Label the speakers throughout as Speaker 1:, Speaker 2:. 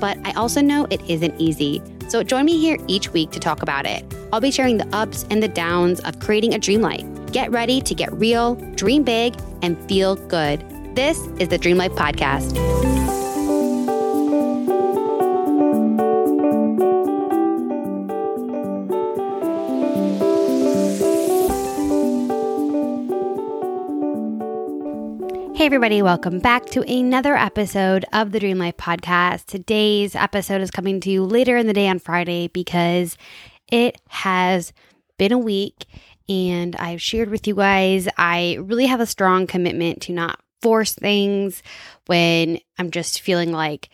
Speaker 1: But I also know it isn't easy. So join me here each week to talk about it. I'll be sharing the ups and the downs of creating a dream life. Get ready to get real, dream big, and feel good. This is the Dream Life Podcast. Hey, everybody, welcome back to another episode of the Dream Life Podcast. Today's episode is coming to you later in the day on Friday because it has been a week and I've shared with you guys. I really have a strong commitment to not force things when I'm just feeling like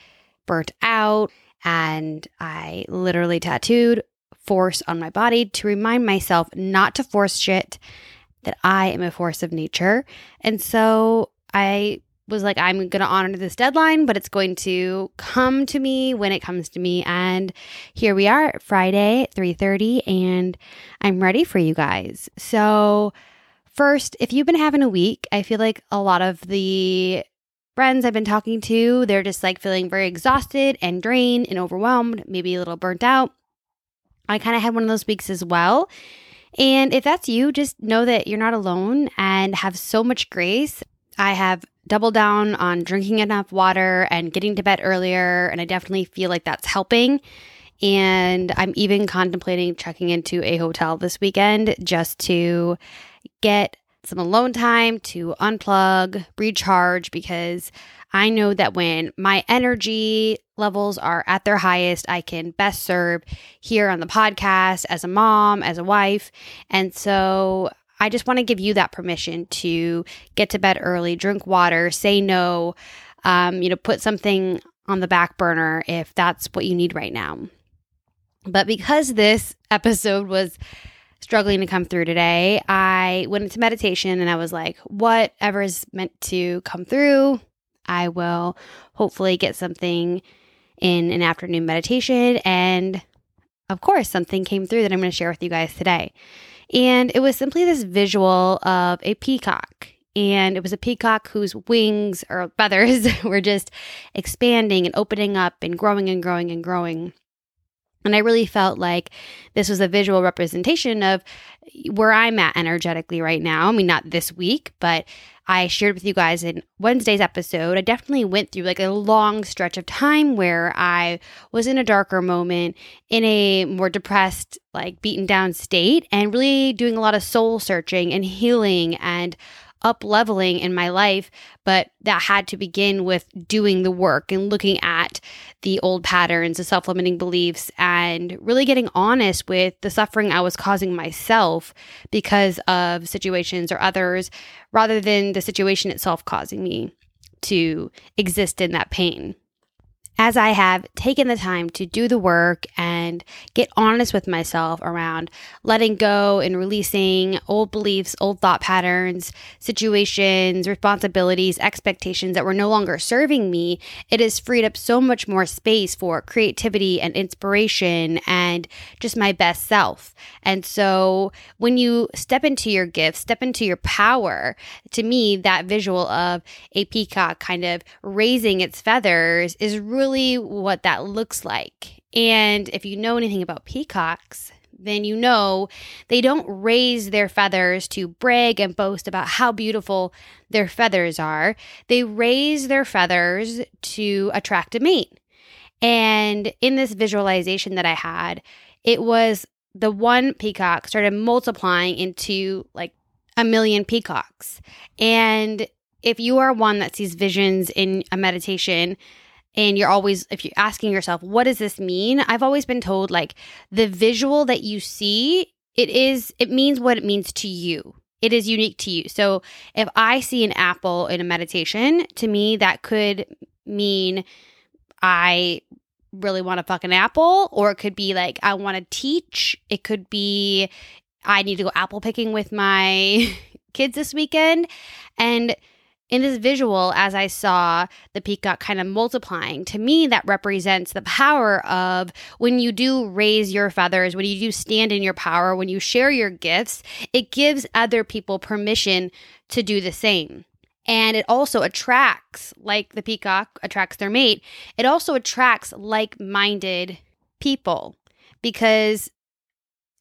Speaker 1: burnt out. And I literally tattooed force on my body to remind myself not to force shit that I am a force of nature. And so I was like, I'm going to honor this deadline, but it's going to come to me when it comes to me. And here we are, Friday, 3:30, and I'm ready for you guys. So, first, if you've been having a week, I feel like a lot of the friends I've been talking to, they're just like feeling very exhausted and drained and overwhelmed, maybe a little burnt out. I kind of had one of those weeks as well. And if that's you, just know that you're not alone and have so much grace I have doubled down on drinking enough water and getting to bed earlier, and I definitely feel like that's helping. And I'm even contemplating checking into a hotel this weekend just to get some alone time to unplug, recharge, because I know that when my energy levels are at their highest, I can best serve here on the podcast as a mom, as a wife. And so I just want to give you that permission to get to bed early, drink water, say no, um, you know, put something on the back burner if that's what you need right now. But because this episode was struggling to come through today, I went into meditation and I was like, whatever is meant to come through, I will hopefully get something in an afternoon meditation. And of course, something came through that I'm going to share with you guys today. And it was simply this visual of a peacock. And it was a peacock whose wings or feathers were just expanding and opening up and growing and growing and growing. And I really felt like this was a visual representation of where I'm at energetically right now. I mean, not this week, but I shared with you guys in Wednesday's episode, I definitely went through like a long stretch of time where I was in a darker moment, in a more depressed, like beaten down state, and really doing a lot of soul searching and healing and up leveling in my life, but that had to begin with doing the work and looking at the old patterns, the self limiting beliefs, and really getting honest with the suffering I was causing myself because of situations or others, rather than the situation itself causing me to exist in that pain as I have taken the time to do the work and get honest with myself around letting go and releasing old beliefs, old thought patterns, situations, responsibilities, expectations that were no longer serving me, it has freed up so much more space for creativity and inspiration and just my best self. And so when you step into your gifts, step into your power, to me, that visual of a peacock kind of raising its feathers is really what that looks like. And if you know anything about peacocks, then you know they don't raise their feathers to brag and boast about how beautiful their feathers are. They raise their feathers to attract a mate. And in this visualization that I had, it was the one peacock started multiplying into like a million peacocks. And if you are one that sees visions in a meditation, and you're always if you're asking yourself what does this mean i've always been told like the visual that you see it is it means what it means to you it is unique to you so if i see an apple in a meditation to me that could mean i really want a fucking apple, or it could be like, I want to teach. It could be, I need to go apple picking with my kids this weekend. And in this visual, as I saw the peacock kind of multiplying, to me, that represents the power of when you do raise your feathers, when you do stand in your power, when you share your gifts, it gives other people permission to do the same. And it also attracts, like the peacock attracts their mate, it also attracts like minded people because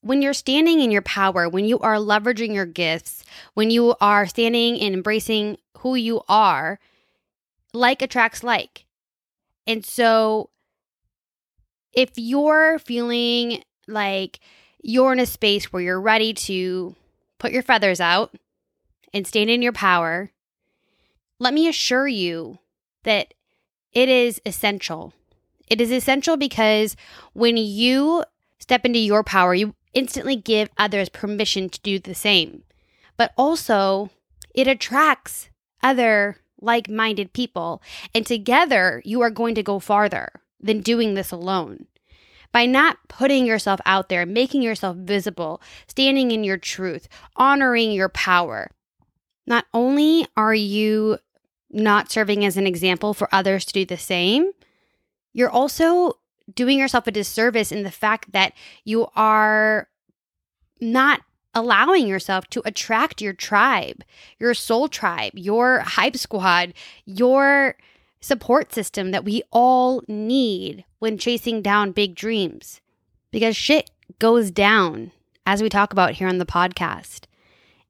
Speaker 1: when you're standing in your power, when you are leveraging your gifts, when you are standing and embracing who you are, like attracts like. And so if you're feeling like you're in a space where you're ready to put your feathers out and stand in your power, let me assure you that it is essential. It is essential because when you step into your power, you instantly give others permission to do the same. But also, it attracts other like minded people, and together you are going to go farther than doing this alone. By not putting yourself out there, making yourself visible, standing in your truth, honoring your power, not only are you not serving as an example for others to do the same, you're also doing yourself a disservice in the fact that you are not allowing yourself to attract your tribe, your soul tribe, your hype squad, your support system that we all need when chasing down big dreams. Because shit goes down, as we talk about here on the podcast.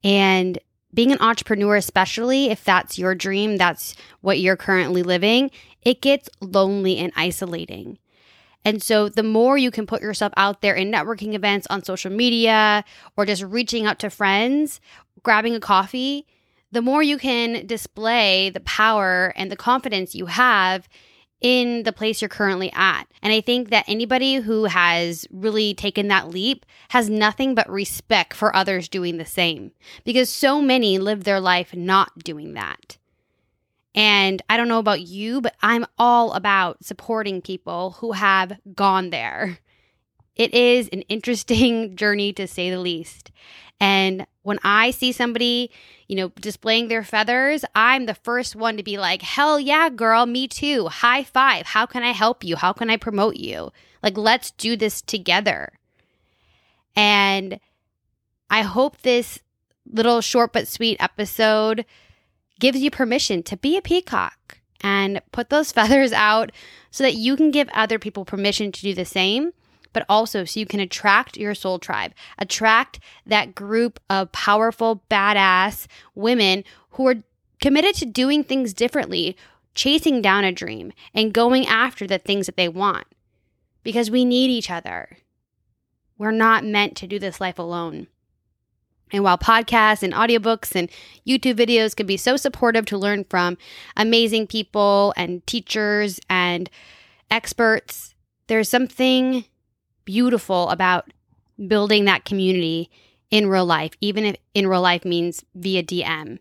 Speaker 1: And being an entrepreneur, especially if that's your dream, that's what you're currently living, it gets lonely and isolating. And so, the more you can put yourself out there in networking events on social media or just reaching out to friends, grabbing a coffee, the more you can display the power and the confidence you have in the place you're currently at. And I think that anybody who has really taken that leap has nothing but respect for others doing the same because so many live their life not doing that. And I don't know about you, but I'm all about supporting people who have gone there. It is an interesting journey to say the least. And when I see somebody, you know, displaying their feathers, I'm the first one to be like, hell yeah, girl, me too. High five. How can I help you? How can I promote you? Like, let's do this together. And I hope this little short but sweet episode gives you permission to be a peacock and put those feathers out so that you can give other people permission to do the same, but also so you can attract your soul tribe, attract that group of powerful, badass women who are committed to doing things differently, chasing down a dream, and going after the things that they want. Because we need each other. We're not meant to do this life alone. And while podcasts and audiobooks and YouTube videos can be so supportive to learn from amazing people and teachers and experts, there's something beautiful about building that community in real life, even if in real life means via DM.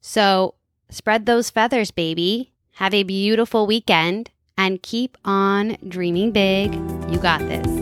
Speaker 1: So spread those feathers, baby. Have a beautiful weekend and keep on dreaming big. You got this.